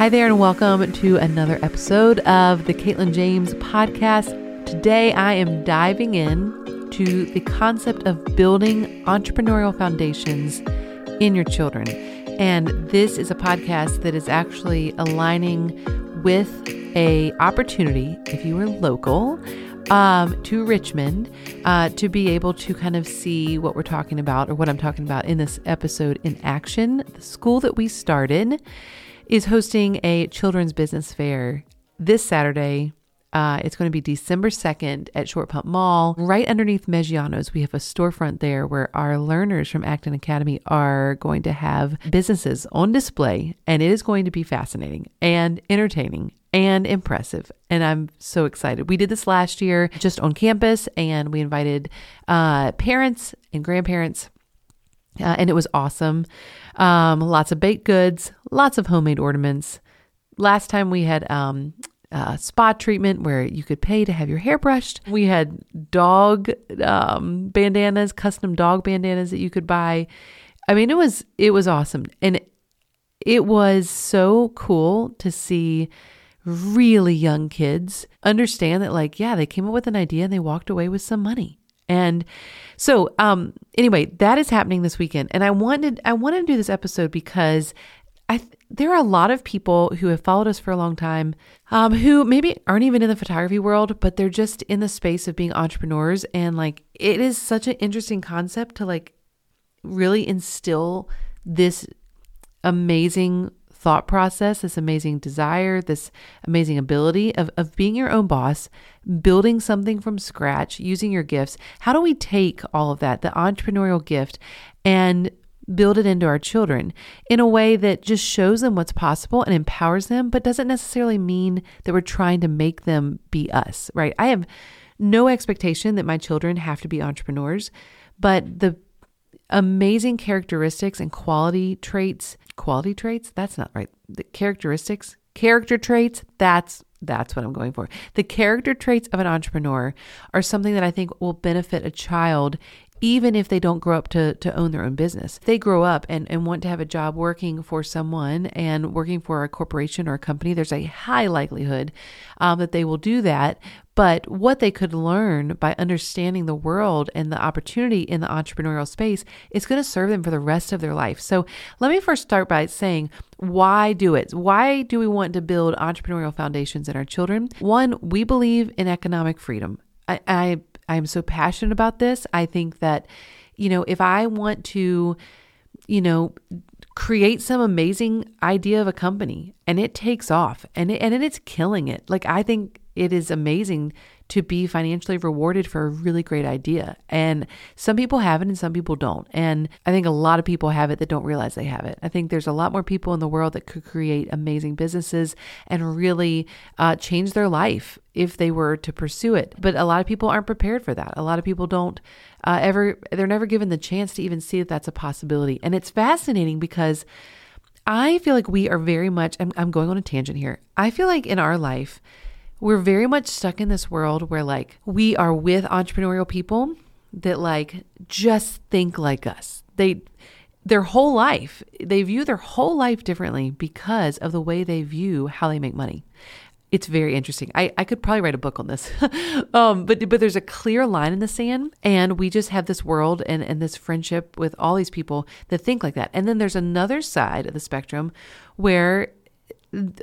Hi there, and welcome to another episode of the Katelyn James podcast. Today, I am diving in to the concept of building entrepreneurial foundations in your children. And this is a podcast that is actually aligning with a opportunity, if you are local, um, to Richmond uh, to be able to kind of see what we're talking about or what I'm talking about in this episode in action. The school that we started is hosting a children's business fair this Saturday. Uh, it's going to be December 2nd at Short Pump Mall, right underneath Maggiano's. We have a storefront there where our learners from Acton Academy are going to have businesses on display, and it is going to be fascinating and entertaining and impressive. And I'm so excited. We did this last year just on campus, and we invited uh, parents and grandparents, uh, and it was awesome. Um, lots of baked goods, lots of homemade ornaments. Last time we had um, uh, spa treatment where you could pay to have your hair brushed. We had dog um, bandanas, custom dog bandanas that you could buy. I mean, it was it was awesome, and it was so cool to see really young kids understand that like yeah they came up with an idea and they walked away with some money and so um anyway that is happening this weekend. And i wanted i wanted to do this episode because i there are a lot of people who have followed us for a long time um, who maybe aren't even in the photography world but they're just in the space of being entrepreneurs. And like it is such an interesting concept to like really instill this amazing thought process, this amazing desire, this amazing ability of, of being your own boss, building something from scratch, using your gifts. How do we take all of that, the entrepreneurial gift, and build it into our children in a way that just shows them what's possible and empowers them, but doesn't necessarily mean that we're trying to make them be us, right? I have no expectation that my children have to be entrepreneurs, but the amazing characteristics and quality traits. Quality traits? That's not right. The characteristics? Character traits? That's that's what i'm going for. The character traits of an entrepreneur are something that i think will benefit a child even if they don't grow up to, to own their own business. If they grow up and, and want to have a job working for someone and working for a corporation or a company, there's a high likelihood um, that they will do that. But what they could learn by understanding the world and the opportunity in the entrepreneurial space is going to serve them for the rest of their life. So let me first start by saying, why do it? Why do we want to build entrepreneurial foundations in our children? One, we believe in economic freedom. I, I I'm so passionate about this. I think that, you know, if I want to, you know, create some amazing idea of a company and it takes off and it, and it's killing it. Like I think it is amazing to be financially rewarded for a really great idea. And some people have it and some people don't. And I think a lot of people have it that don't realize they have it. I think there's a lot more people in the world that could create amazing businesses and really uh, change their life if they were to pursue it. But a lot of people aren't prepared for that. A lot of people don't uh, ever, they're never given the chance to even see that that's a possibility. And it's fascinating because I feel like we are very much, I'm, I'm going on a tangent here. I feel like in our life, we're very much stuck in this world where like we are with entrepreneurial people that like just think like us. They their whole life, they view their whole life differently because of the way they view how they make money. It's very interesting. I, I could probably write a book on this. um, but but there's a clear line in the sand and we just have this world and, and this friendship with all these people that think like that. And then there's another side of the spectrum where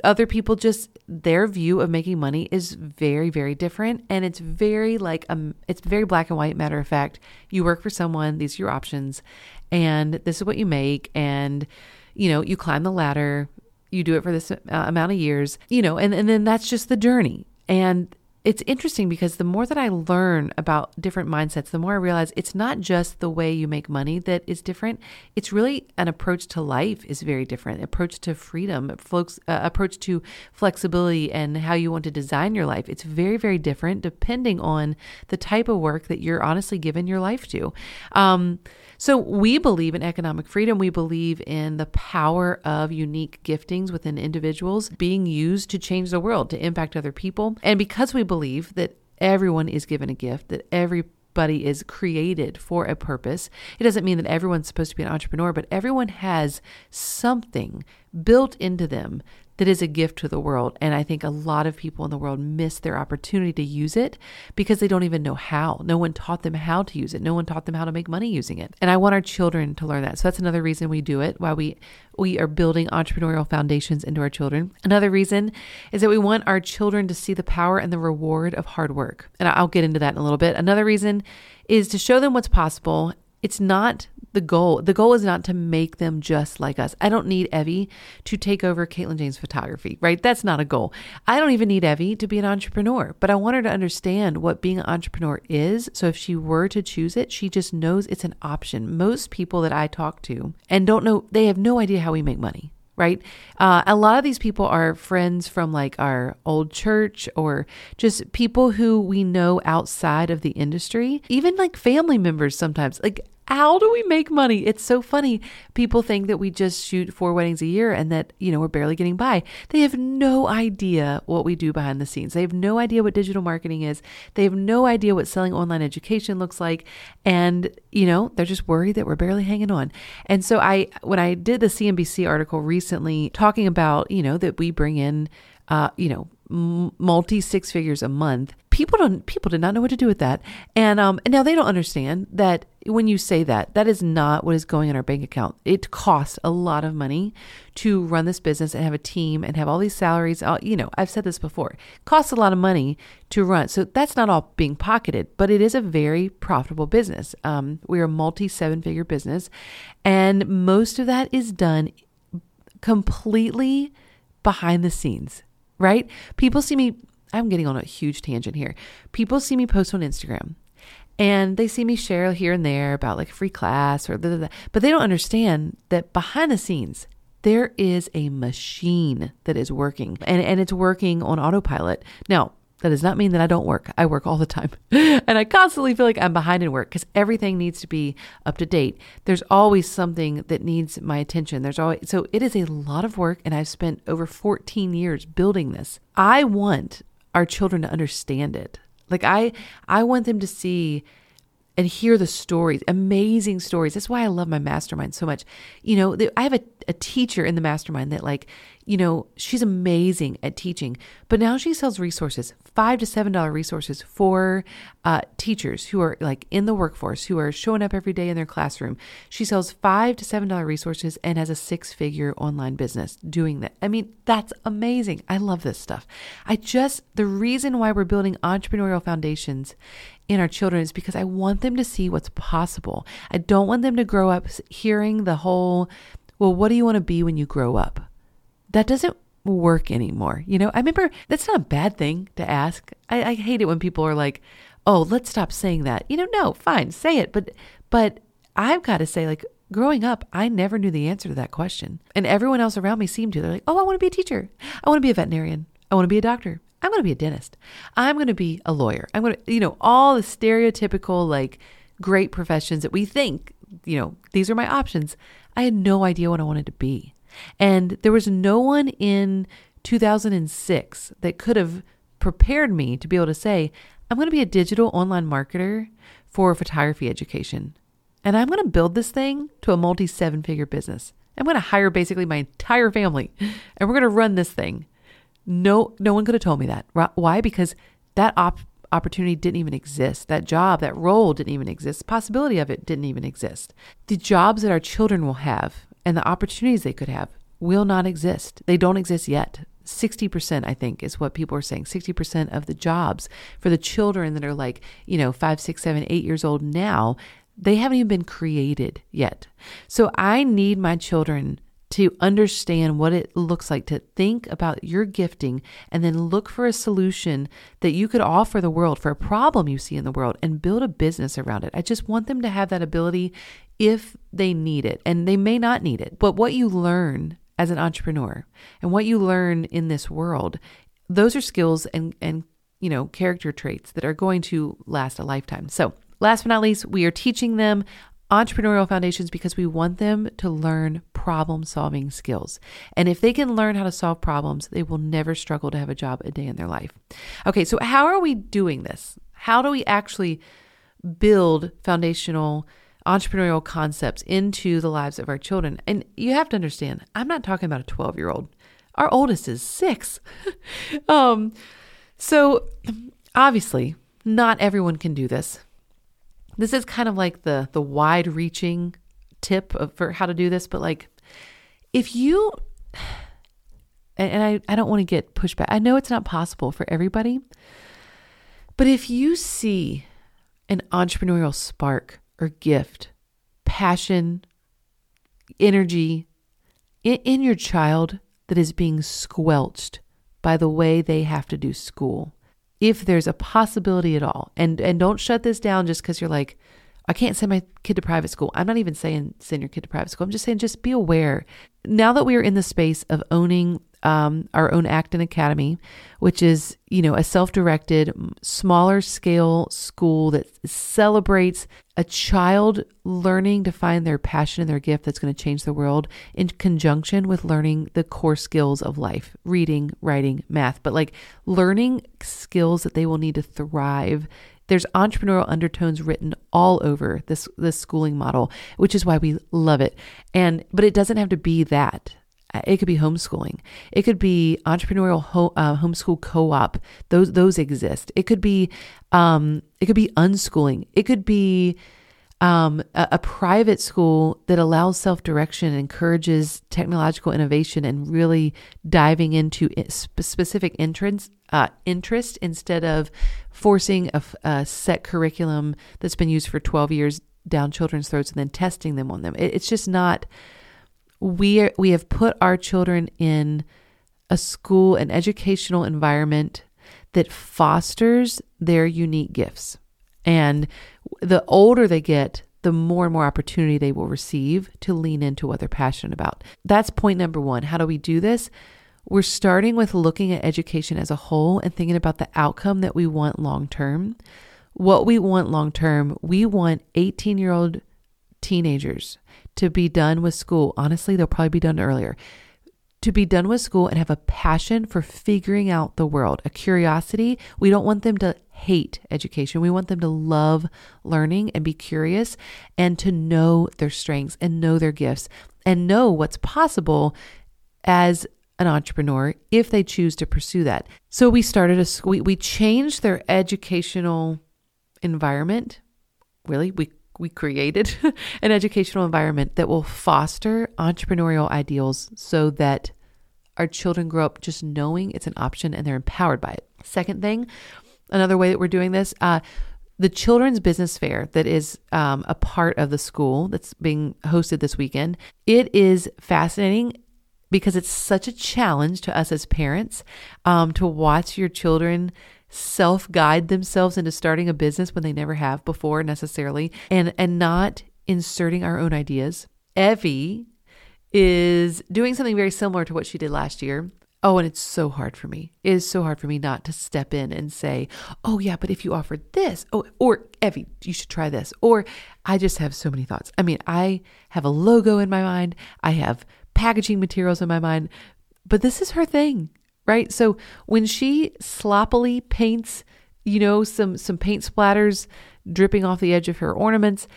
other people just their view of making money is very very different. And it's very like um it's very black and white matter of fact. You work for someone these are your options. And this is what you make. And you know you climb the ladder. You do it for this uh, amount of years. You know and, and then that's just the journey. And it's interesting because the more that I learn about different mindsets, the more I realize it's not just the way you make money that is different. It's really an approach to life is very different. Approach to freedom, folks, uh, approach to flexibility, and how you want to design your life. It's very, very different depending on the type of work that you're honestly given your life to. Um, so we believe in economic freedom. We believe in the power of unique giftings within individuals being used to change the world, to impact other people. And because we believe that everyone is given a gift, that everybody is created for a purpose. It doesn't mean that everyone's supposed to be an entrepreneur, but everyone has something built into them that is a gift to the world. And I think a lot of people in the world miss their opportunity to use it because they don't even know how. No one taught them how to use it. No one taught them how to make money using it. And I want our children to learn that. So that's another reason we do it, why we we are building entrepreneurial foundations into our children. Another reason is that we want our children to see the power and the reward of hard work. And I'll get into that in a little bit. Another reason is to show them what's possible it's not the goal. The goal is not to make them just like us. I don't need Evie to take over Katelyn James photography, right? That's not a goal. I don't even need Evie to be an entrepreneur, but I want her to understand what being an entrepreneur is. So if she were to choose it, she just knows it's an option. Most people that I talk to and don't know, they have no idea how we make money right? Uh, a lot of these people are friends from like our old church or just people who we know outside of the industry, even like family members sometimes. Like, how do we make money? It's so funny. People think that we just shoot four weddings a year and that, you know, we're barely getting by. They have no idea what we do behind the scenes. They have no idea what digital marketing is. They have no idea what selling online education looks like. And, you know, they're just worried that we're barely hanging on. And so I, when I did the CNBC article recently talking about, you know, that we bring in, uh, you know, multi six figures a month. People don't people did not know what to do with that. And um and now they don't understand that when you say that, that is not what is going in our bank account. It costs a lot of money to run this business and have a team and have all these salaries. All, You know, I've said this before. Costs a lot of money to run. So that's not all being pocketed, but it is a very profitable business. Um, we're a multi seven figure business, and most of that is done completely behind the scenes right? People see me, I'm getting on a huge tangent here. People see me post on Instagram and they see me share here and there about like a free class or blah, blah, blah, but they don't understand that behind the scenes, there is a machine that is working and, and it's working on autopilot. Now, that does not mean that I don't work. I work all the time. and I constantly feel like I'm behind in work because everything needs to be up to date. There's always something that needs my attention. There's always, so it is a lot of work. And I've spent over 14 years building this. I want our children to understand it. Like I, I want them to see and hear the stories, amazing stories. That's why I love my mastermind so much. You know, I have a, a teacher in the mastermind that, like, you know, she's amazing at teaching, but now she sells resources, five to seven dollar resources for uh, teachers who are like in the workforce, who are showing up every day in their classroom. She sells five to seven dollar resources and has a six figure online business doing that. I mean, that's amazing. I love this stuff. I just, the reason why we're building entrepreneurial foundations in our children is because I want them to see what's possible. I don't want them to grow up hearing the whole, well, what do you want to be when you grow up? that doesn't work anymore. You know, I remember that's not a bad thing to ask. I, I hate it when people are like, oh, let's stop saying that. You know, no, fine, say it. But, but I've got to say, like, growing up, I never knew the answer to that question. And everyone else around me seemed to. They're like, oh, I want to be a teacher. I want to be a veterinarian. I want to be a doctor. I'm going to be a dentist. I'm going to be a lawyer. I'm going to, you know, all the stereotypical, like, great professions that we think, you know, these are my options. I had no idea what I wanted to be. And there was no one in 2006 that could have prepared me to be able to say, I'm going to be a digital online marketer for photography education. And I'm going to build this thing to a multi seven figure business. I'm going to hire basically my entire family and we're going to run this thing. No, no one could have told me that. Why? Because that op- opportunity didn't even exist. That job, that role didn't even exist. The possibility of it didn't even exist. The jobs that our children will have and the opportunities they could have will not exist. They don't exist yet. 60%, I think, is what people are saying. 60% of the jobs for the children that are like, you know, five, six, seven, eight years old now, they haven't even been created yet. So I need my children to understand what it looks like to think about your gifting and then look for a solution that you could offer the world for a problem you see in the world and build a business around it. I just want them to have that ability if they need it, and they may not need it. But what you learn as an entrepreneur and what you learn in this world, those are skills and, and you know, character traits that are going to last a lifetime. So, last but not least, we are teaching them entrepreneurial foundations because we want them to learn problem solving skills. And if they can learn how to solve problems, they will never struggle to have a job a day in their life. Okay, so how are we doing this? How do we actually build foundational entrepreneurial concepts into the lives of our children? And you have to understand, I'm not talking about a 12 year old. Our oldest is six. um, so obviously, not everyone can do this. This is kind of like the the wide reaching tip of, for how to do this, but like if you and I, I don't want to get pushback. I know it's not possible for everybody, but if you see an entrepreneurial spark or gift, passion, energy in, in your child that is being squelched by the way they have to do school, if there's a possibility at all, and and don't shut this down just because you're like, I can't send my kid to private school. I'm not even saying send your kid to private school. I'm just saying just be aware. Now that we are in the space of owning um, our own Acton Academy, which is you know a self-directed, smaller scale school that celebrates a child learning to find their passion and their gift that's going to change the world in conjunction with learning the core skills of life, reading, writing, math, but like learning skills that they will need to thrive there's entrepreneurial undertones written all over this this schooling model, which is why we love it. And but it doesn't have to be that. It could be homeschooling. It could be entrepreneurial ho- uh, homeschool co-op. Those those exist. It could be um, it could be unschooling. It could be um, a, a, private school that allows self direction, encourages technological innovation, and really diving into specific entrance, uh, interest instead of forcing a, a, set curriculum that's been used for 12 years down children's throats and then testing them on them. It, it's just not. We are, we have put our children in a school, an educational environment that fosters their unique gifts. And the older they get, the more and more opportunity they will receive to lean into what they're passionate about. That's point number one. How do we do this? We're starting with looking at education as a whole and thinking about the outcome that we want long term. What we want long term, we want 18 year old teenagers to be done with school. Honestly, they'll probably be done earlier. To be done with school and have a passion for figuring out the world, a curiosity. We don't want them to hate education. We want them to love learning and be curious and to know their strengths and know their gifts and know what's possible as an entrepreneur if they choose to pursue that. So we started a we, we changed their educational environment. Really, we we created an educational environment that will foster entrepreneurial ideals so that our children grow up just knowing it's an option and they're empowered by it. Second thing, another way that we're doing this, uh, the children's business fair that is um, a part of the school that's being hosted this weekend. It is fascinating because it's such a challenge to us as parents um, to watch your children self guide themselves into starting a business when they never have before necessarily and and not inserting our own ideas. Evie is doing something very similar to what she did last year. Oh, and it's so hard for me. It is so hard for me not to step in and say, oh, yeah, but if you offered this, oh, or Evie, you should try this. Or I just have so many thoughts. I mean, I have a logo in my mind, I have packaging materials in my mind, but this is her thing, right? So when she sloppily paints, you know, some some paint splatters dripping off the edge of her ornaments,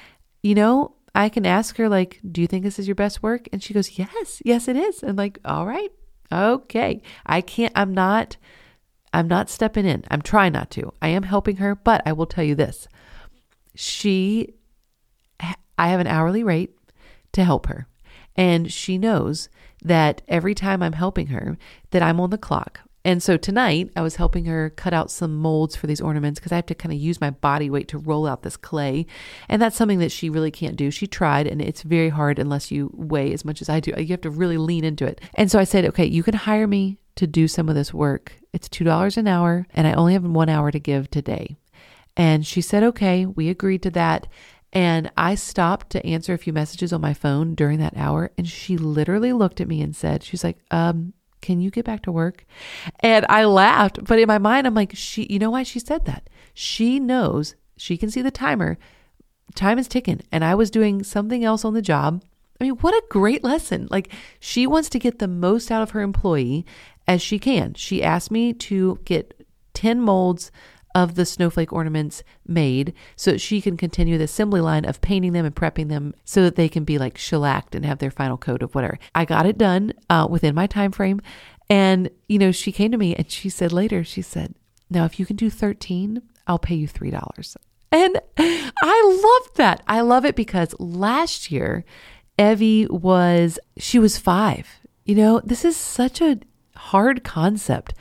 you know, I can ask her like, "Do you think this is your best work?" And she goes, "Yes, yes, it is." And like, all right, Okay. I can't, I'm not, I'm not stepping in. I'm trying not to. I am helping her, but I will tell you this. She, I have an hourly rate to help her. And she knows that every time I'm helping her, that I'm on the clock. And so tonight I was helping her cut out some molds for these ornaments because I have to kind of use my body weight to roll out this clay. And that's something that she really can't do. She tried and it's very hard unless you weigh as much as I do. You have to really lean into it. And so I said, okay, you can hire me to do some of this work. It's $2 an hour and I only have one hour to give today. And she said, okay, we agreed to that. And I stopped to answer a few messages on my phone during that hour. And she literally looked at me and said, she's like, um, can you get back to work? And I laughed, but in my mind, I'm like, she, you know why she said that? She knows she can see the timer. Time is ticking. And I was doing something else on the job. I mean, what a great lesson. Like, she wants to get the most out of her employee as she can. She asked me to get 10 molds of the snowflake ornaments made so that she can continue the assembly line of painting them and prepping them so that they can be like shellacked and have their final coat of whatever. I got it done uh, within my time frame And, you know, she came to me and she said later, she said, Now, if you can do 13, I'll pay you $3. And I love that. I love it because last year, Evie was, she was five. You know, this is such a hard concept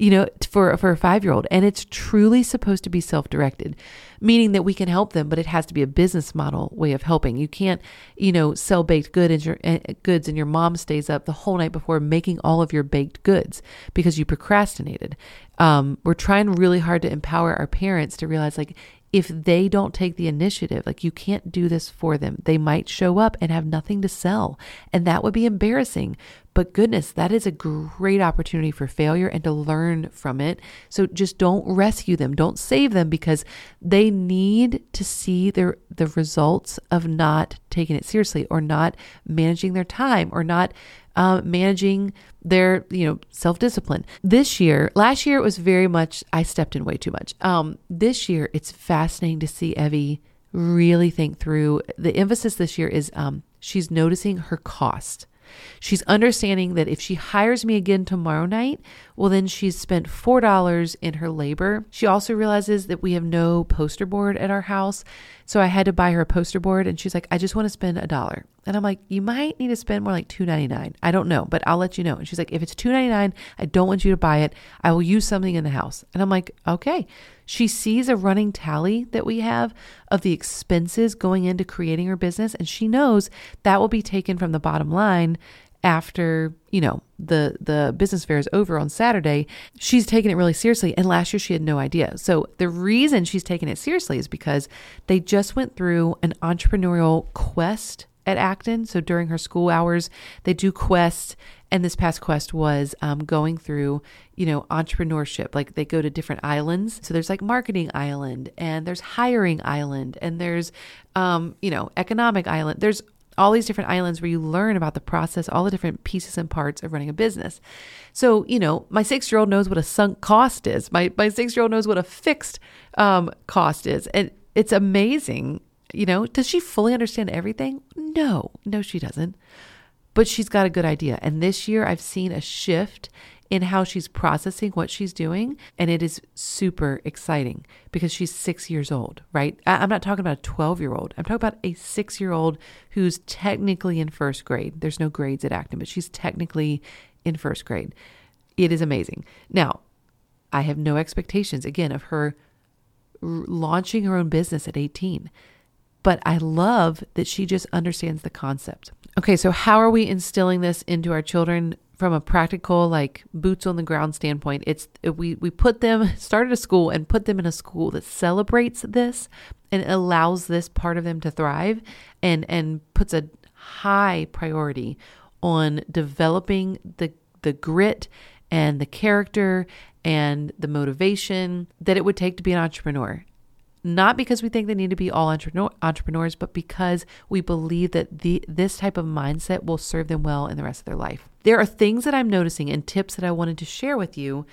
you know, for for a five year old, and it's truly supposed to be self directed, meaning that we can help them, but it has to be a business model way of helping. You can't, you know, sell baked good and your, uh, goods, and your mom stays up the whole night before making all of your baked goods because you procrastinated. Um, we're trying really hard to empower our parents to realize, like, if they don't take the initiative, like you can't do this for them, they might show up and have nothing to sell. And that would be embarrassing. But goodness, that is a great opportunity for failure and to learn from it. So just don't rescue them, don't save them because they need to see their the results of not taking it seriously or not managing their time or not uh, managing their you know self-discipline. This year last year it was very much i stepped in way too much. Um, this year it's fascinating to see evie really think through. The emphasis this year is um, she's noticing her cost She's understanding that if she hires me again tomorrow night, well, then she's spent $4 in her labor. She also realizes that we have no poster board at our house. So I had to buy her a poster board and she's like, I just want to spend a dollar. And I'm like, you might need to spend more like $2.99. I don't know, but I'll let you know. And she's like, if it's $2.99, I don't want you to buy it. I will use something in the house. And I'm like, okay. She sees a running tally that we have of the expenses going into creating her business, and she knows that will be taken from the bottom line after you know the the business fair is over on Saturday, she's taking it really seriously. And last year she had no idea. So the reason she's taking it seriously is because they just went through an entrepreneurial quest at Acton. So during her school hours, they do quests. And this past quest was um, going through, you know, entrepreneurship. Like they go to different islands. So there's like marketing island, and there's hiring island, and there's, um, you know, economic island. There's all these different islands where you learn about the process, all the different pieces and parts of running a business. So, you know, my six year old knows what a sunk cost is. My, my six year old knows what a fixed um, cost is. And it's amazing. You know, does she fully understand everything? No, no, she doesn't. But she's got a good idea. And this year I've seen a shift in how she's processing what she's doing. And it is super exciting because she's six years old, right? I'm not talking about a 12 year old. I'm talking about a six year old who's technically in first grade. There's no grades at Acton, but she's technically in first grade. It is amazing. Now, I have no expectations, again, of her launching her own business at 18. But I love that she just understands the concept. Okay, so how are we instilling this into our children? from a practical like boots on the ground standpoint it's we we put them started a school and put them in a school that celebrates this and allows this part of them to thrive and and puts a high priority on developing the the grit and the character and the motivation that it would take to be an entrepreneur not because we think they need to be all entrepreneurs, but because we believe that the this type of mindset will serve them well in the rest of their life. There are things that I'm noticing and tips that I wanted to share with you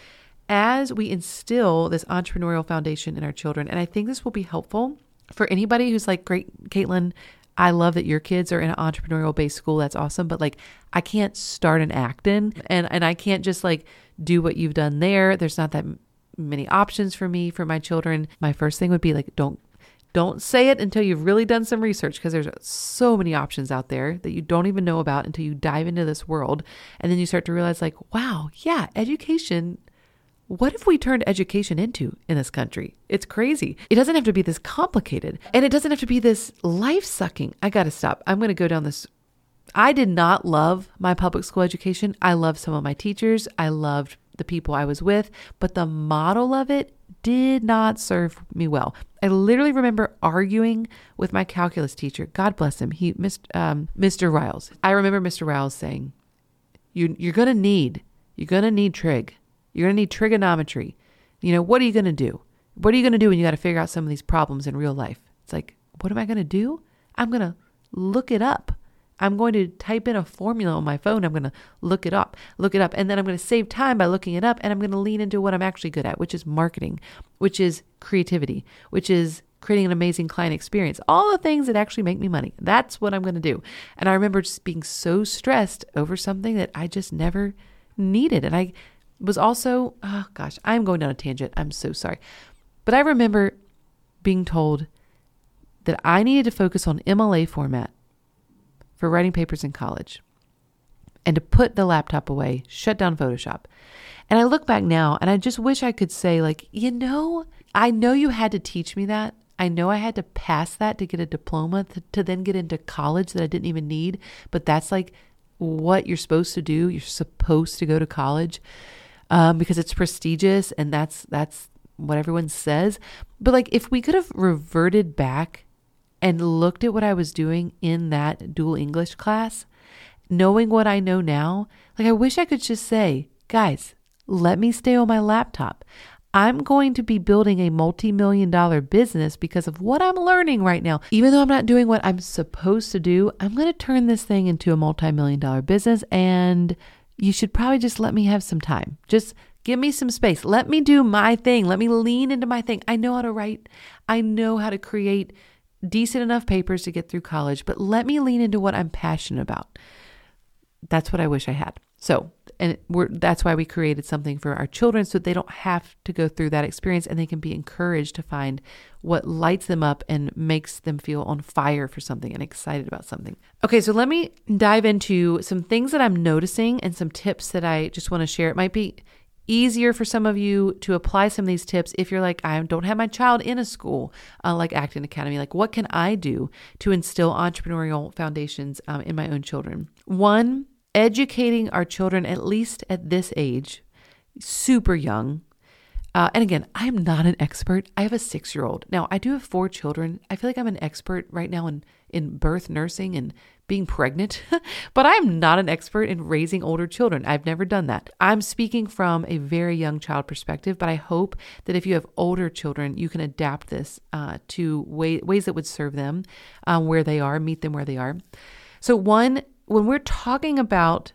as we instill this entrepreneurial foundation in our children. And I think this will be helpful for anybody who's like, great, Katelyn, I love that your kids are in an entrepreneurial based school. That's awesome. But like, I can't start an Acton and, and I can't just like do what you've done there. There's not that many options for me for my children. My first thing would be like don't don't say it until you've really done some research because there's so many options out there that you don't even know about until you dive into this world and then you start to realize like wow, yeah, education what if we turned education into in this country? It's crazy. It doesn't have to be this complicated and it doesn't have to be this life sucking. I got to stop. I'm going to go down this. I did not love my public school education. I loved some of my teachers. I loved the people I was with, but the model of it did not serve me well. I literally remember arguing with my calculus teacher. God bless him. He, Mr. Um, Mr. Riles. I remember Mr. Riles saying, you, "You're going to need, you're going to need trig. You're going to need trigonometry. You know what are you going to do? What are you going to do when you got to figure out some of these problems in real life? It's like, what am I going to do? I'm going to look it up. I'm going to type in a formula on my phone. I'm going to look it up, look it up, and then I'm going to save time by looking it up. And I'm going to lean into what I'm actually good at, which is marketing, which is creativity, which is creating an amazing client experience, all the things that actually make me money. That's what I'm going to do. And I remember just being so stressed over something that I just never needed. And I was also, oh gosh, I'm going down a tangent. I'm so sorry. But I remember being told that I needed to focus on MLA format for writing papers in college and to put the laptop away, shut down Photoshop. And I look back now and I just wish I could say, like, you know, I know you had to teach me that. I know I had to pass that to get a diploma to, to then get into college that I didn't even need, but that's like what you're supposed to do. You're supposed to go to college um, because it's prestigious and that's that's what everyone says. But like if we could have reverted back and looked at what I was doing in that dual English class, knowing what I know now, like I wish I could just say, guys, let me stay on my laptop. I'm going to be building a multi million dollar business because of what I'm learning right now. Even though I'm not doing what I'm supposed to do, I'm going to turn this thing into a multi million dollar business. And you should probably just let me have some time. Just give me some space. Let me do my thing. Let me lean into my thing. I know how to write, I know how to create decent enough papers to get through college, but let me lean into what I'm passionate about. That's what I wish I had. So, and we're, that's why we created something for our children so they don't have to go through that experience and they can be encouraged to find what lights them up and makes them feel on fire for something and excited about something. Okay, so let me dive into some things that I'm noticing and some tips that I just want to share. It might be easier for some of you to apply some of these tips if you're like, I don't have my child in a school uh, like Acton Academy. Like, what can I do to instill entrepreneurial foundations um, in my own children? One, educating our children, at least at this age, super young. Uh, and again, I'm not an expert. I have a six year old. Now, I do have four children. I feel like I'm an expert right now in, in birth nursing and being pregnant, but I'm not an expert in raising older children. I've never done that. I'm speaking from a very young child perspective, but I hope that if you have older children, you can adapt this uh, to way, ways that would serve them um, where they are, meet them where they are. So, one, when we're talking about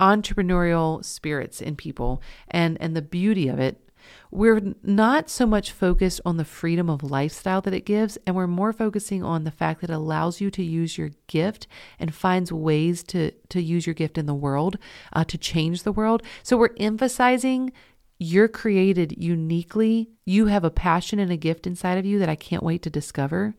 entrepreneurial spirits in people and and the beauty of it we're not so much focused on the freedom of lifestyle that it gives and we're more focusing on the fact that it allows you to use your gift and finds ways to to use your gift in the world uh, to change the world. So we're emphasizing you're created uniquely. You have a passion and a gift inside of you that i can't wait to discover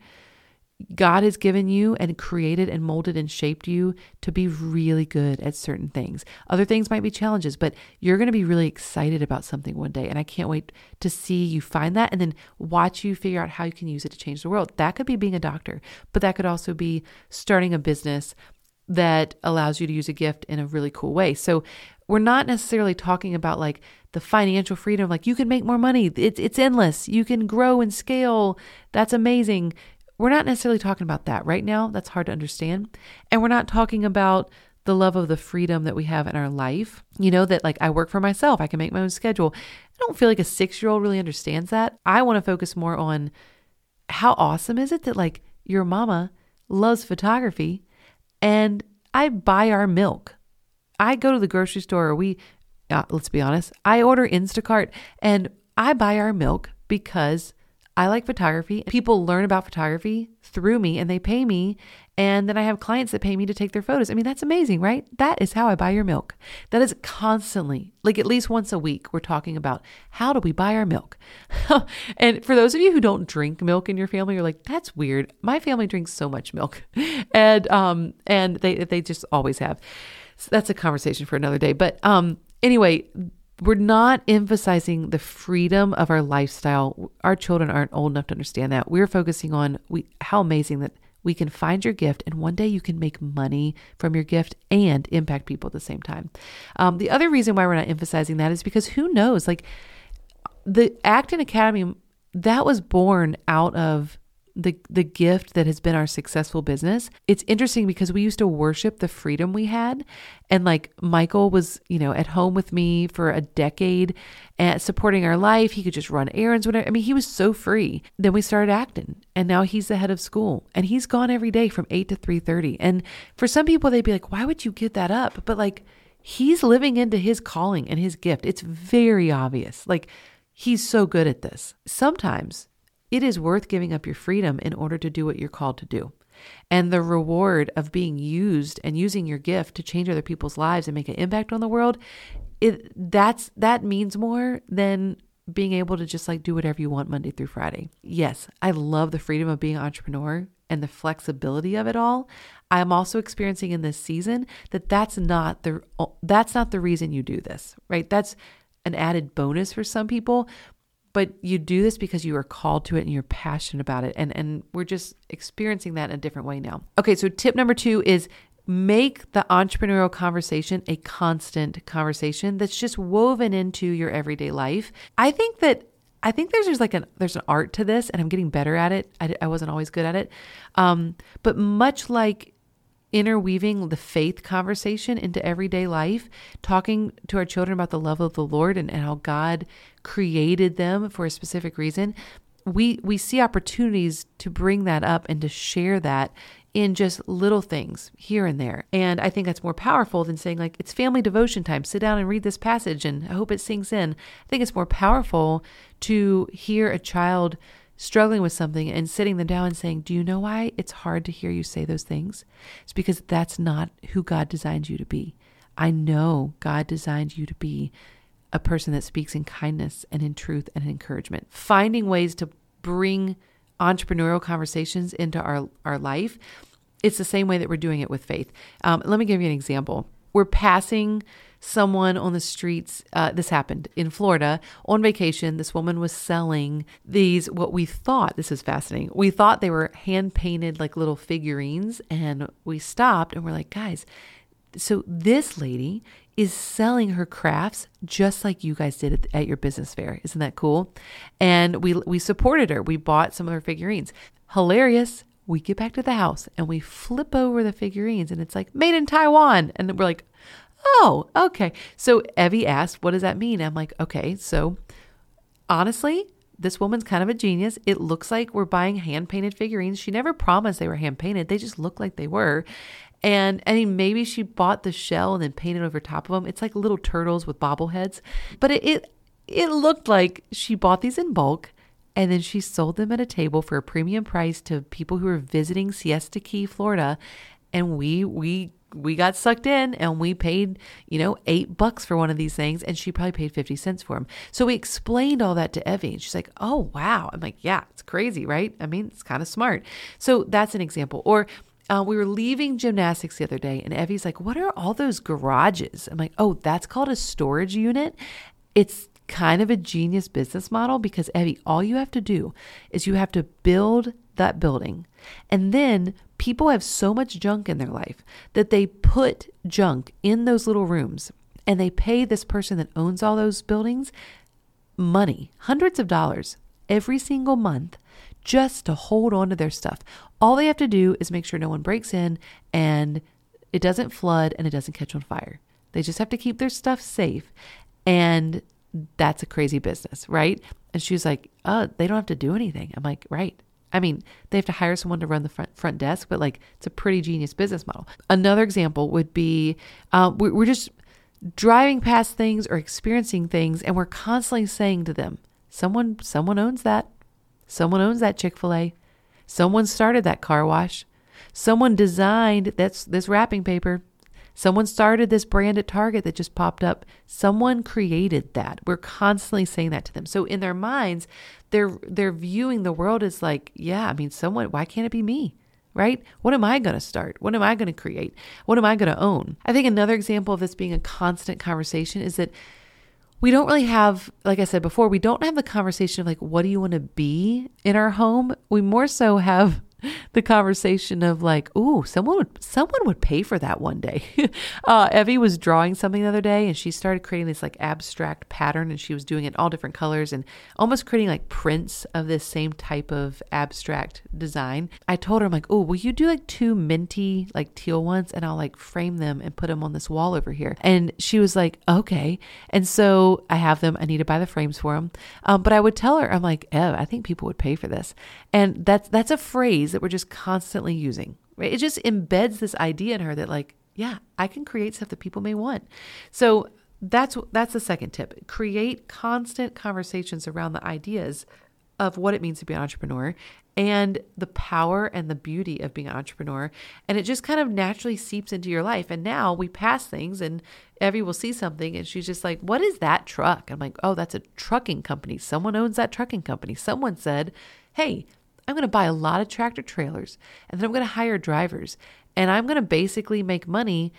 God has given you and created and molded and shaped you to be really good at certain things. Other things might be challenges, but you're going to be really excited about something one day. And I can't wait to see you find that and then watch you figure out how you can use it to change the world. That could be being a doctor, but that could also be starting a business that allows you to use a gift in a really cool way. So we're not necessarily talking about like the financial freedom, like you can make more money. It's, it's endless. You can grow and scale. That's amazing. We're not necessarily talking about that right now. That's hard to understand. And we're not talking about the love of the freedom that we have in our life. You know, that like I work for myself, I can make my own schedule. I don't feel like a six year old really understands that. I want to focus more on how awesome is it that like your mama loves photography and I buy our milk. I go to the grocery store, or we, uh, let's be honest, I order Instacart and I buy our milk because I like photography. People learn about photography through me and they pay me. And then I have clients that pay me to take their photos. I mean, that's amazing, right? That is how I buy your milk. That is constantly, like at least once a week, we're talking about how do we buy our milk? and for those of you who don't drink milk in your family, you're like, that's weird. My family drinks so much milk. and um and they they just always have. So that's a conversation for another day. But um anyway, we're not emphasizing the freedom of our lifestyle. Our children aren't old enough to understand that. We're focusing on we how amazing that we can find your gift and one day you can make money from your gift and impact people at the same time. Um, the other reason why we're not emphasizing that is because who knows? Like the Acton Academy, that was born out of the the gift that has been our successful business. It's interesting because we used to worship the freedom we had and like Michael was, you know, at home with me for a decade and supporting our life. He could just run errands whatever. I mean, he was so free. Then we started Acton and now he's the head of school and he's gone every day from 8 to 3:30. And for some people they'd be like, "Why would you give that up?" But like he's living into his calling and his gift. It's very obvious. Like he's so good at this. Sometimes it is worth giving up your freedom in order to do what you're called to do. and the reward of being used and using your gift to change other people's lives and make an impact on the world, it that's that means more than being able to just like do whatever you want Monday through Friday. Yes, I love the freedom of being an entrepreneur and the flexibility of it all. I'm also experiencing in this season that that's not the that's not the reason you do this, right? That's an added bonus for some people, but you do this because you are called to it and you're passionate about it and and we're just experiencing that in a different way now. Okay, so tip number 2 is make the entrepreneurial conversation a constant conversation that's just woven into your everyday life. I think that I think there's just like an there's an art to this, and I'm getting better at it. I, I wasn't always good at it, um, but much like interweaving the faith conversation into everyday life, talking to our children about the love of the Lord and, and how God created them for a specific reason. We we see opportunities to bring that up and to share that in just little things here and there. And I think that's more powerful than saying, like, it's family devotion time. Sit down and read this passage and I hope it sinks in. I think it's more powerful to hear a child struggling with something and sitting them down and saying, Do you know why it's hard to hear you say those things? It's because that's not who God designed you to be. I know God designed you to be a person that speaks in kindness and in truth and encouragement. Finding ways to bring entrepreneurial conversations into our, our life, it's the same way that we're doing it with faith. Um, let me give you an example. We're passing someone on the streets. Uh, this happened in Florida on vacation. This woman was selling these, what we thought, this is fascinating. We thought they were hand painted like little figurines. And we stopped and we're like, guys, so this lady is selling her crafts just like you guys did at, your business fair. Isn't that cool? And we we supported her. We bought some of her figurines. Hilarious. We get back to the house and we flip over the figurines and it's like made in Taiwan. And we're like, oh, okay. So Evie asked, what does that mean? I'm like, okay, so honestly, this woman's kind of a genius. It looks like we're buying hand painted figurines. She never promised they were hand painted, they just look like they were. And I mean, maybe she bought the shell and then painted over top of them. It's like little turtles with bobbleheads, but it, it it looked like she bought these in bulk and then she sold them at a table for a premium price to people who were visiting Siesta Key, Florida. And we we we got sucked in and we paid, you know, eight bucks for one of these things and she probably paid 50 cents for them. So we explained all that to Evie and she's like, oh, wow. I'm like, yeah, it's crazy, right? I mean, it's kind of smart. So that's an example. Or uh, we were leaving gymnastics the other day, and Evie's like, What are all those garages? I'm like, Oh, that's called a storage unit. It's kind of a genius business model because, Evie, all you have to do is you have to build that building. And then people have so much junk in their life that they put junk in those little rooms and they pay this person that owns all those buildings money, hundreds of dollars every single month just to hold on to their stuff. All they have to do is make sure no one breaks in and it doesn't flood and it doesn't catch on fire. They just have to keep their stuff safe. And that's a crazy business, right? And she was like, Oh, they don't have to do anything. I'm like, Right. I mean, they have to hire someone to run the front front desk, but like it's a pretty genius business model. Another example would be uh, we're just driving past things or experiencing things, and we're constantly saying to them, "Someone, someone owns that. Someone owns that Chick fil A. Someone started that car wash. Someone designed that's this wrapping paper. Someone started this brand at Target that just popped up. Someone created that. We're constantly saying that to them. So in their minds, they're they're viewing the world as like, yeah, I mean, someone why can't it be me? Right? What am I going to start? What am I going to create? What am I going to own? I think another example of this being a constant conversation is that we don't really have, like I said before, we don't have the conversation of like, what do you want to be in our home? We more so have the conversation of like, ooh, someone would someone would pay for that one day. uh, Evie was drawing something the other day, and she started creating this like abstract pattern, and she was doing it all different colors and almost creating like prints of this same type of abstract design. I told her, I'm like, oh, will you do like two minty like teal ones, and I'll like frame them and put them on this wall over here. And she was like, okay. And so I have them. I need to buy the frames for them. Um, but I would tell her, I'm like, Ev, I think people would pay for this, and that's that's a phrase that we're just constantly using. Right? It just embeds this idea in her that like, yeah, I can create stuff that people may want. So that's that's the second tip. Create constant conversations around the ideas of what it means to be an entrepreneur and the power and the beauty of being an entrepreneur. And it just kind of naturally seeps into your life. And now we pass things, and Evie will see something, and she's just like, What is that truck? I'm like, Oh, that's a trucking company. Someone owns that trucking company. Someone said, Hey, I'm going to buy a lot of tractor trailers, and then I'm going to hire drivers, and I'm going to basically make money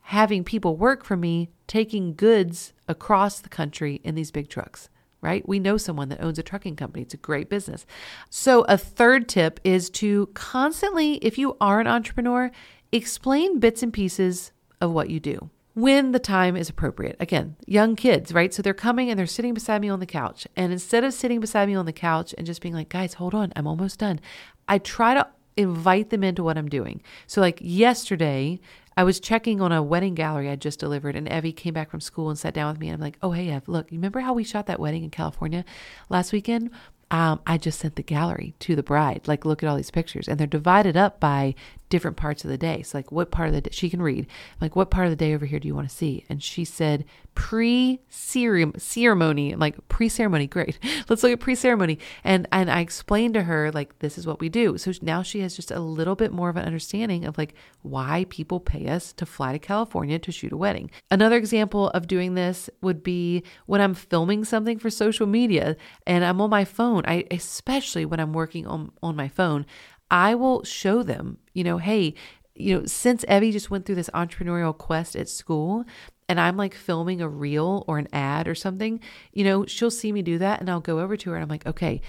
having people work for me taking goods across the country in these big trucks right? We know someone that owns a trucking company. It's a great business. So, a third tip is to constantly, if you are an entrepreneur, explain bits and pieces of what you do when the time is appropriate. Again, young kids, right? So they're coming and they're sitting beside me on the couch. And instead of sitting beside me on the couch and just being like, guys, hold on, I'm almost done, I try to invite them into what I'm doing. So, like yesterday, I was checking on a wedding gallery I just delivered, and Evie came back from school and sat down with me. And I'm like, oh, hey, Ev, look, you remember how we shot that wedding in California last weekend? Um, I just sent the gallery to the bride. Like, look at all these pictures. And they're divided up by different parts of the day. So, like, what part of the day she can read? Like, what part of the day over here do you want to see? And she said, pre ceremony. Like, pre ceremony, great. Let's look at pre ceremony. And and I explained to her like, this is what we do. So now she has just a little bit more of an understanding of like why people pay us to fly to California to shoot a wedding. Another example of doing this would be when I'm filming something for social media and I'm on my phone. I especially when I'm working on on my phone. I will show them, you know, hey, you know, since Evie just went through this entrepreneurial quest at school and I'm like filming a reel or an ad or something, you know, she'll see me do that and I'll go over to her and I'm like, okay,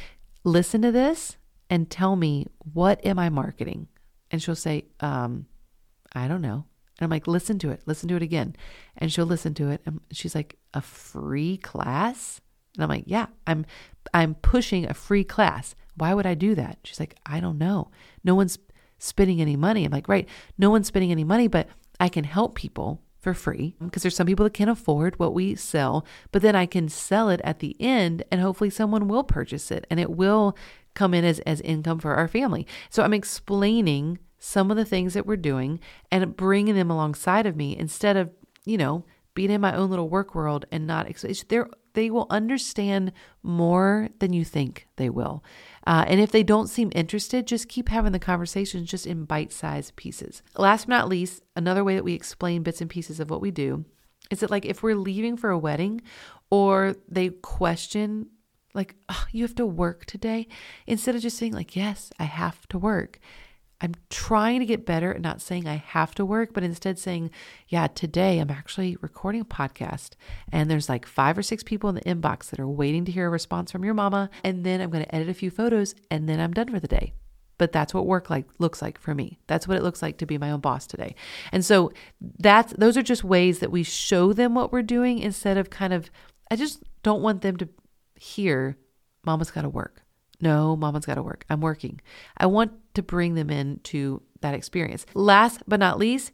listen to this and tell me, what am I marketing? And she'll say, um, I don't know. And I'm like, listen to it, listen to it again. And she'll listen to it. And she's like, a free class? And I'm like, yeah, I'm I'm pushing a free class. Why would I do that? She's like, I don't know. No one's spending any money. I'm like, right, no one's spending any money, but I can help people for free because there's some people that can't afford what we sell, but then I can sell it at the end and hopefully someone will purchase it and it will come in as, as income for our family. So I'm explaining some of the things that we're doing and bringing them alongside of me instead of, you know, being in my own little work world and not, they're, they will understand more than you think they will. Uh, and if they don't seem interested, just keep having the conversations just in bite sized pieces. Last but not least, another way that we explain bits and pieces of what we do is that, like, if we're leaving for a wedding or they question, like, oh, you have to work today, instead of just saying, like, yes, I have to work, I'm trying to get better at not saying I have to work, but instead saying, yeah, today I'm actually recording a podcast and there's like five or six people in the inbox that are waiting to hear a response from your mama. And then I'm going to edit a few photos and then I'm done for the day. But that's what work like looks like for me. That's what it looks like to be my own boss today. And so that's those are just ways that we show them what we're doing instead of kind of I just don't want them to hear mama's got to work. No, mama's got to work. I'm working. I want to bring them into that experience. Last but not least,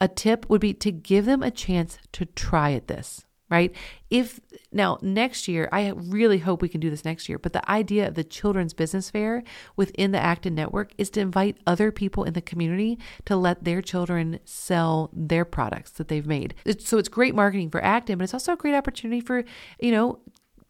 a tip would be to give them a chance to try at this, right? If now next year, I really hope we can do this next year, but the idea of the children's business fair within the Acton network is to invite other people in the community to let their children sell their products that they've made. So it's great marketing for Acton, but it's also a great opportunity for, you know,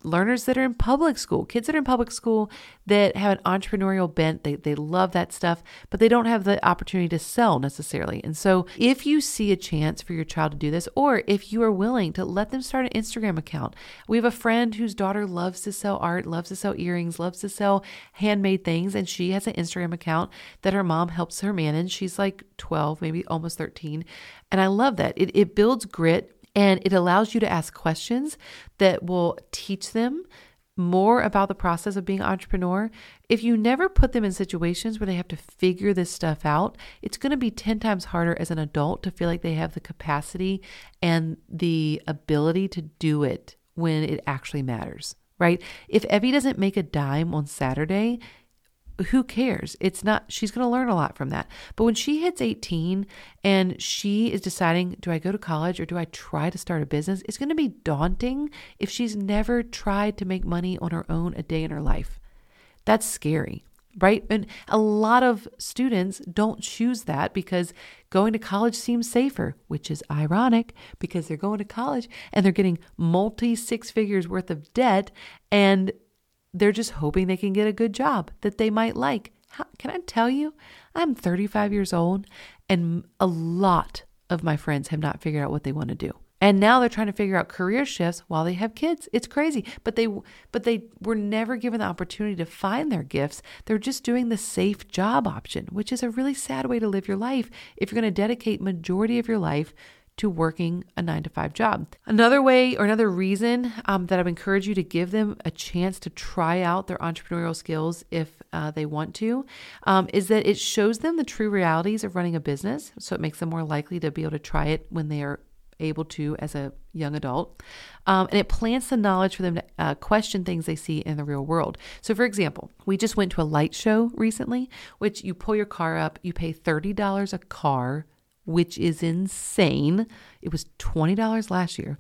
learners that are in public school, kids that are in public school that have an entrepreneurial bent. They, they love that stuff, but they don't have the opportunity to sell necessarily. And so, if you see a chance for your child to do this, or if you are willing to let them start an Instagram account, we have a friend whose daughter loves to sell art, loves to sell earrings, loves to sell handmade things, and she has an Instagram account that her mom helps her manage. She's like 12, maybe almost 13. And I love that. It, it builds grit and it allows you to ask questions that will teach them more about the process of being an entrepreneur. If you never put them in situations where they have to figure this stuff out, it's going to be 10 times harder as an adult to feel like they have the capacity and the ability to do it when it actually matters, right? If Evie doesn't make a dime on Saturday, who cares? It's not, she's going to learn a lot from that. But when she hits 18 and she is deciding, do I go to college or do I try to start a business? It's going to be daunting if she's never tried to make money on her own a day in her life. That's scary, right? And a lot of students don't choose that because going to college seems safer, which is ironic because they're going to college and they're getting multi six figures worth of debt and they're just hoping they can get a good job that they might like. How, can I tell you? I'm 35 years old, and a lot of my friends have not figured out what they want to do. And now they're trying to figure out career shifts while they have kids. It's crazy. But they but they were never given the opportunity to find their gifts. They're just doing the safe job option, which is a really sad way to live your life if you're going to dedicate majority of your life to working a nine to five job. Another way or another reason um, that I would encourage you to give them a chance to try out their entrepreneurial skills if uh, they want to um, is that it shows them the true realities of running a business. So it makes them more likely to be able to try it when they are able to as a young adult. Um, and it plants the knowledge for them to uh, question things they see in the real world. So, for example, we just went to a light show recently, which you pull your car up, you pay $30 a car, which is insane. It was $20 last year.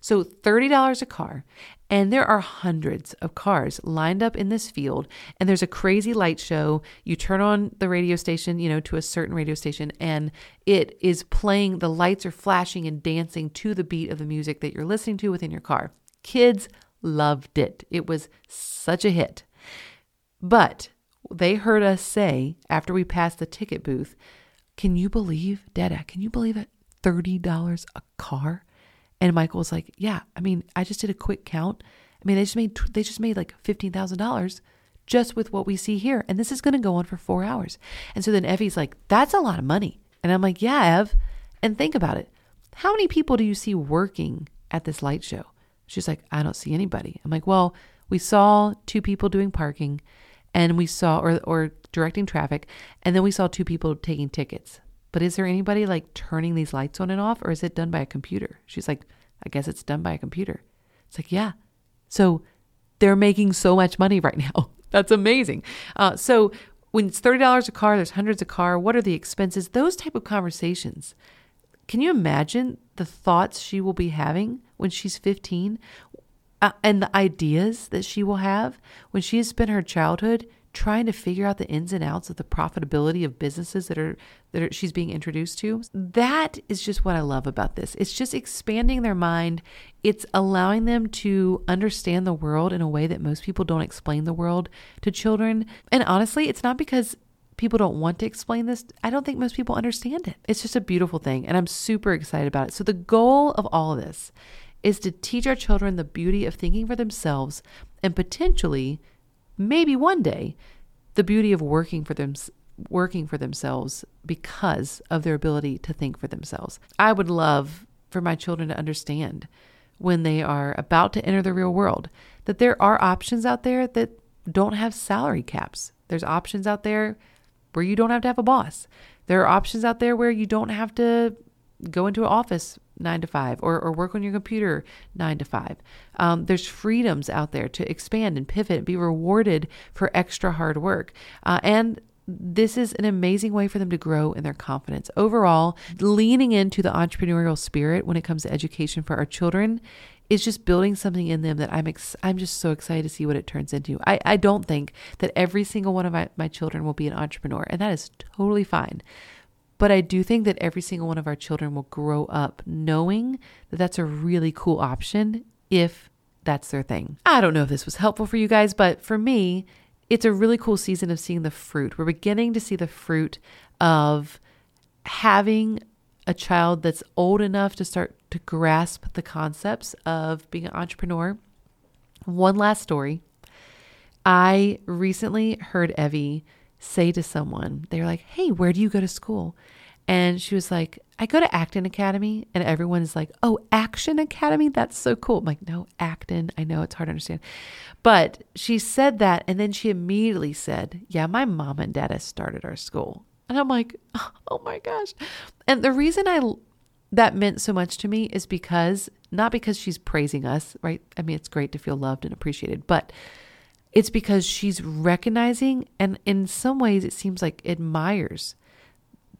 So $30 a car. And there are hundreds of cars lined up in this field. And there's a crazy light show. You turn on the radio station, you know, to a certain radio station, and it is playing. The lights are flashing and dancing to the beat of the music that you're listening to within your car. Kids loved it. It was such a hit. But they heard us say after we passed the ticket booth, Can you believe, Dada, can you believe it? $30 a car? And Michael was like, "Yeah, I mean, I just did a quick count. I mean, they just made they just made like fifteen thousand dollars just with what we see here, and this is going to go on for four hours." And so then Evie's like, "That's a lot of money," and I'm like, "Yeah, Ev." And think about it: how many people do you see working at this light show? She's like, "I don't see anybody." I'm like, "Well, we saw two people doing parking, and we saw or or directing traffic, and then we saw two people taking tickets." But is there anybody like turning these lights on and off, or is it done by a computer? She's like, I guess it's done by a computer. It's like, yeah. So they're making so much money right now. That's amazing. Uh, so when it's thirty dollars a car, there's hundreds a car. What are the expenses? Those type of conversations. Can you imagine the thoughts she will be having when she's 15 uh, and the ideas that she will have when she has spent her childhood trying to figure out the ins and outs of the profitability of businesses that are that are, she's being introduced to. That is just what I love about this. It's just expanding their mind. It's allowing them to understand the world in a way that most people don't explain the world to children. And honestly, it's not because people don't want to explain this. I don't think most people understand it. It's just a beautiful thing and I'm super excited about it. So the goal of all of this is to teach our children the beauty of thinking for themselves and potentially maybe one day, the beauty of working for them working for themselves because of their ability to think for themselves. I would love for my children to understand when they are about to enter the real world that there are options out there that don't have salary caps. There's options out there where you don't have to have a boss. There are options out there where you don't have to go into an office nine to five or, or work on your computer nine to five. Um, there's freedoms out there to expand and pivot and be rewarded for extra hard work. Uh, and this is an amazing way for them to grow in their confidence. Overall, leaning into the entrepreneurial spirit when it comes to education for our children is just building something in them that I'm ex- I'm just so excited to see what it turns into. I, I don't think that every single one of my, my children will be an entrepreneur, and that is totally fine. But I do think that every single one of our children will grow up knowing that that's a really cool option if that's their thing. I don't know if this was helpful for you guys, but for me, it's a really cool season of seeing the fruit. We're beginning to see the fruit of having a child that's old enough to start to grasp the concepts of being an entrepreneur. One last story. I recently heard Evie say to someone, they're like, Hey, where do you go to school? And she was like, I go to Acton Academy. And everyone is like, Oh, Action Academy? That's so cool. I'm like, No, Acton. I know it's hard to understand. But she said that. And then she immediately said, Yeah, my mom and dad started our school. And I'm like, Oh my gosh. And the reason I that meant so much to me is because not because she's praising us, right? I mean, it's great to feel loved and appreciated, but it's because she's recognizing and in some ways it seems like admires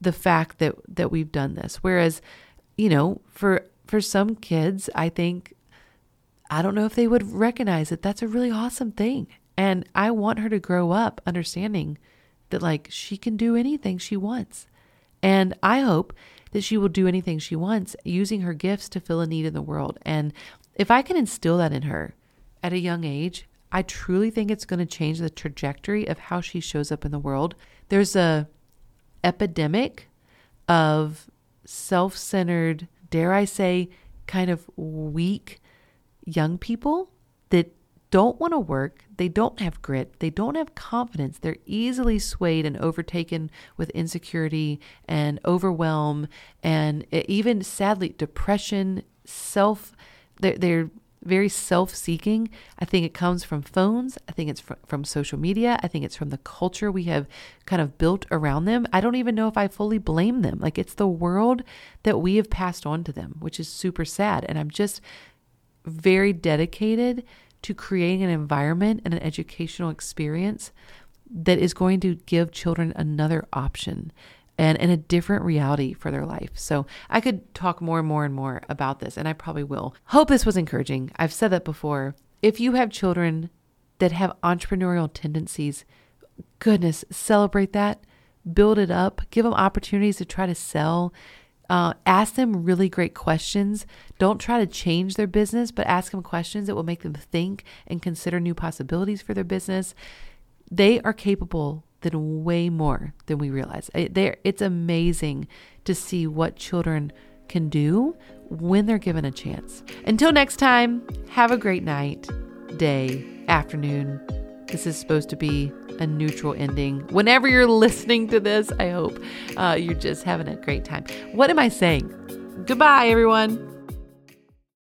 the fact that that we've done this. Whereas, you know, for for some kids, I think I don't know if they would recognize that that's a really awesome thing. And I want her to grow up understanding that like she can do anything she wants. And I hope that she will do anything she wants using her gifts to fill a need in the world. And if I can instill that in her at a young age, I truly think it's going to change the trajectory of how she shows up in the world. There's a epidemic of self-centered, dare I say, kind of weak young people that don't want to work, they don't have grit, they don't have confidence. They're easily swayed and overtaken with insecurity and overwhelm and even sadly depression, self they're, they're very self seeking. I think it comes from phones. I think it's fr- from social media. I think it's from the culture we have kind of built around them. I don't even know if I fully blame them. Like it's the world that we have passed on to them, which is super sad. And I'm just very dedicated to creating an environment and an educational experience that is going to give children another option and, and a different reality for their life. So I could talk more and more and more about this, and I probably will. Hope this was encouraging. I've said that before. If you have children that have entrepreneurial tendencies, goodness, celebrate that, build it up, give them opportunities to try to sell. Uh, ask them really great questions. Don't try to change their business, but ask them questions that will make them think and consider new possibilities for their business. They are capable than way more than we realize. It, it's amazing to see what children can do when they're given a chance. Until next time, have a great night, day, afternoon. This is supposed to be a neutral ending. Whenever you're listening to this, I hope uh, you're just having a great time. What am I saying? Goodbye, everyone.